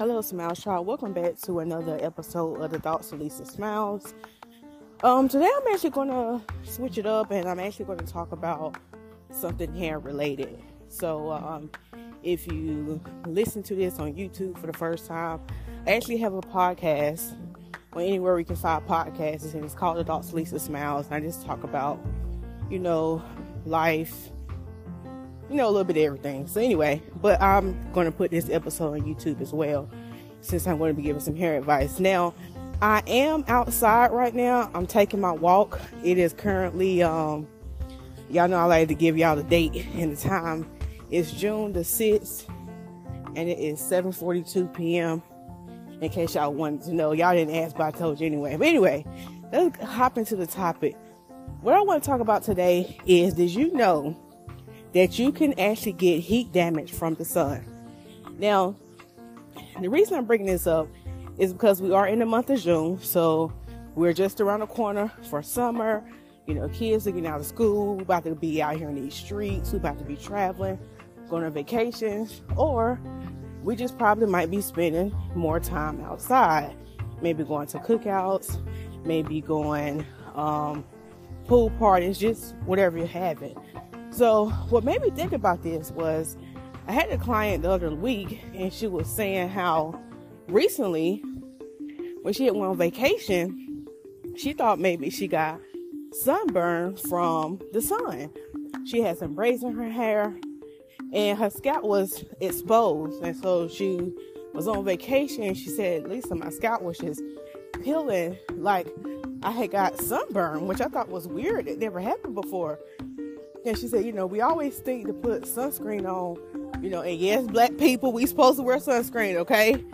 Hello, Smile Child. Welcome back to another episode of the Thoughts of Lisa Smilez. Um, today I'm actually gonna switch it up, and I'm actually gonna talk about something hair related. So, um, if you listen to this on YouTube for the first time, I actually have a podcast or anywhere we can find podcasts, and it's called The Thoughts of Lisa Smilez. And I just talk about, you know, life, you know, a little bit of everything. So anyway, but I'm going to put this episode on YouTube as well, since I'm going to be giving some hair advice. Now, I am outside right now. I'm taking my walk. It is currently, um, y'all know I like to give y'all the date and the time. It's June the 6th, and it is 7:42 p.m. In case y'all wanted to know, y'all didn't ask, but I told you anyway. But anyway, let's hop into the topic. What I want to talk about today is: Did you know? That you can actually get heat damage from the sun. Now, the reason I'm bringing this up is because we are in the month of June, so we're just around the corner for summer. You know, kids are getting out of school, we about to be out here in these streets, we about to be traveling, going on vacations, or we just probably might be spending more time outside. Maybe going to cookouts, maybe going um, pool parties, just whatever you're having. So, what made me think about this was I had a client the other week, and she was saying how recently, when she had went on vacation, she thought maybe she got sunburn from the sun. She had some braids in her hair, and her scalp was exposed. And so she was on vacation. And she said, Lisa, my scalp was just peeling like I had got sunburn, which I thought was weird. It never happened before. And she said, you know, we always think to put sunscreen on, you know, and yes, black people, we supposed to wear sunscreen, okay?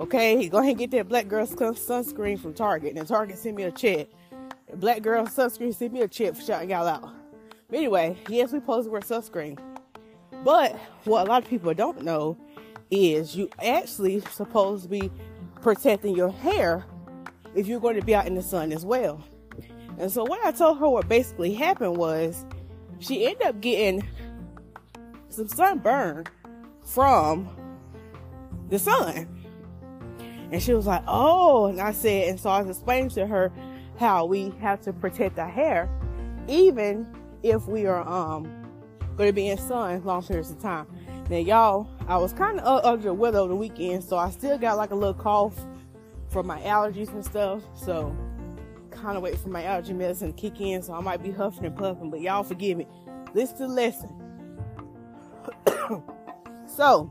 Okay, go ahead and get that black girl sunscreen from Target. And Target sent me a check. Black girl sunscreen sent me a check for shouting y'all out. But anyway, yes, we supposed to wear sunscreen. But what a lot of people don't know is you actually supposed to be protecting your hair if you're going to be out in the sun as well. And so what I told her what basically happened was she ended up getting some sunburn from the sun. And she was like, oh, and I said, and so I was explaining to her how we have to protect our hair, even if we are um going to be in sun long periods of time. Now, y'all, I was kind of under the weather over the weekend, so I still got like a little cough from my allergies and stuff. So kind of wait for my allergy medicine to kick in, so I might be huffing and puffing, but y'all forgive me. Listen to the lesson. so,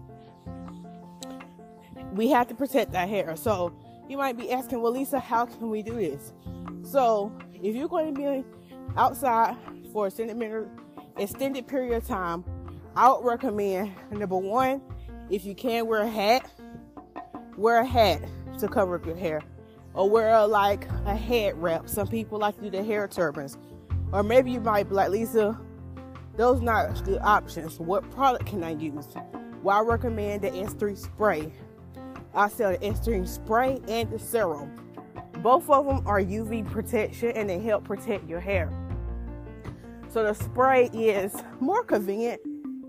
we have to protect our hair. So, you might be asking, well, Lisa, how can we do this? So, if you're going to be outside for extended, extended period of time, I would recommend number one, if you can wear a hat, wear a hat to cover up your hair or wear a, like a head wrap. Some people like to do the hair turbans. Or maybe you might be like, Lisa, those not good options. What product can I use? Well, I recommend the S3 spray. I sell the S3 spray and the serum. Both of them are UV protection and they help protect your hair. So the spray is more convenient.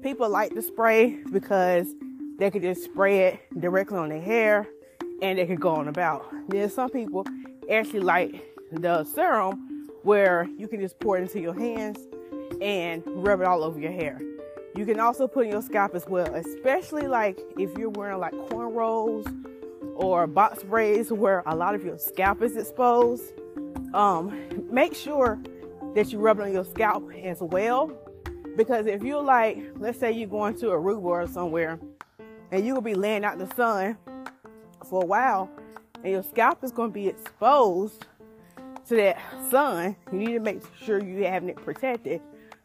People like the spray because they can just spray it directly on their hair and they can go on about. Then some people actually like the serum where you can just pour it into your hands and rub it all over your hair. You can also put in your scalp as well, especially like if you're wearing like cornrows or box braids where a lot of your scalp is exposed. Um, make sure that you rub it on your scalp as well. Because if you're like, let's say you're going to Aruba or somewhere and you will be laying out in the sun for a while and your scalp is going to be exposed to that sun, you need to make sure you have it protected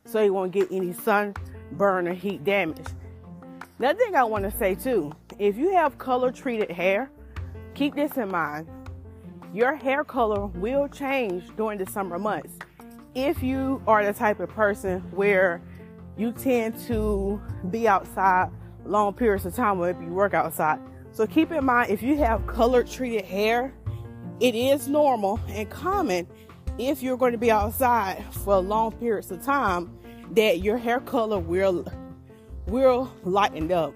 so you won't get any sunburn or heat damage. Another thing I want to say too, if you have color treated hair, keep this in mind. Your hair color will change during the summer months. If you are the type of person where you tend to be outside long periods of time when you work outside, so keep in mind if you have color treated hair, it is normal and common if you're going to be outside for long periods of time that your hair color will will lighten up.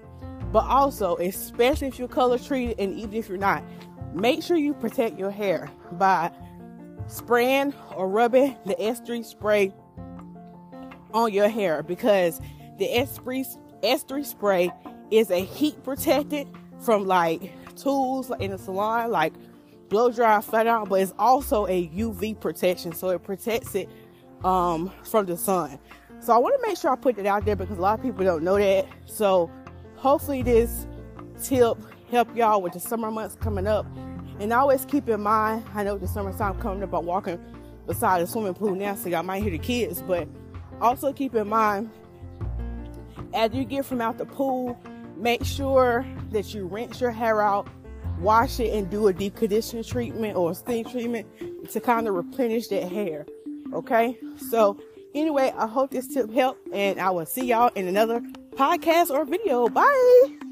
But also, especially if you're color treated and even if you're not, make sure you protect your hair by spraying or rubbing the S3 spray on your hair because the S3 S3 spray is a heat protected from like tools in the salon like blow dry flat out, but it's also a UV protection, so it protects it um, from the sun. So I want to make sure I put it out there because a lot of people don't know that. So hopefully this tip help y'all with the summer months coming up. And always keep in mind, I know the summertime coming up, I'm walking beside the swimming pool now, so y'all might hear the kids, but also keep in mind as you get from out the pool, make sure that you rinse your hair out, wash it, and do a deep conditioning treatment or a steam treatment to kind of replenish that hair. Okay, so anyway, I hope this tip helped, and I will see y'all in another podcast or video. Bye.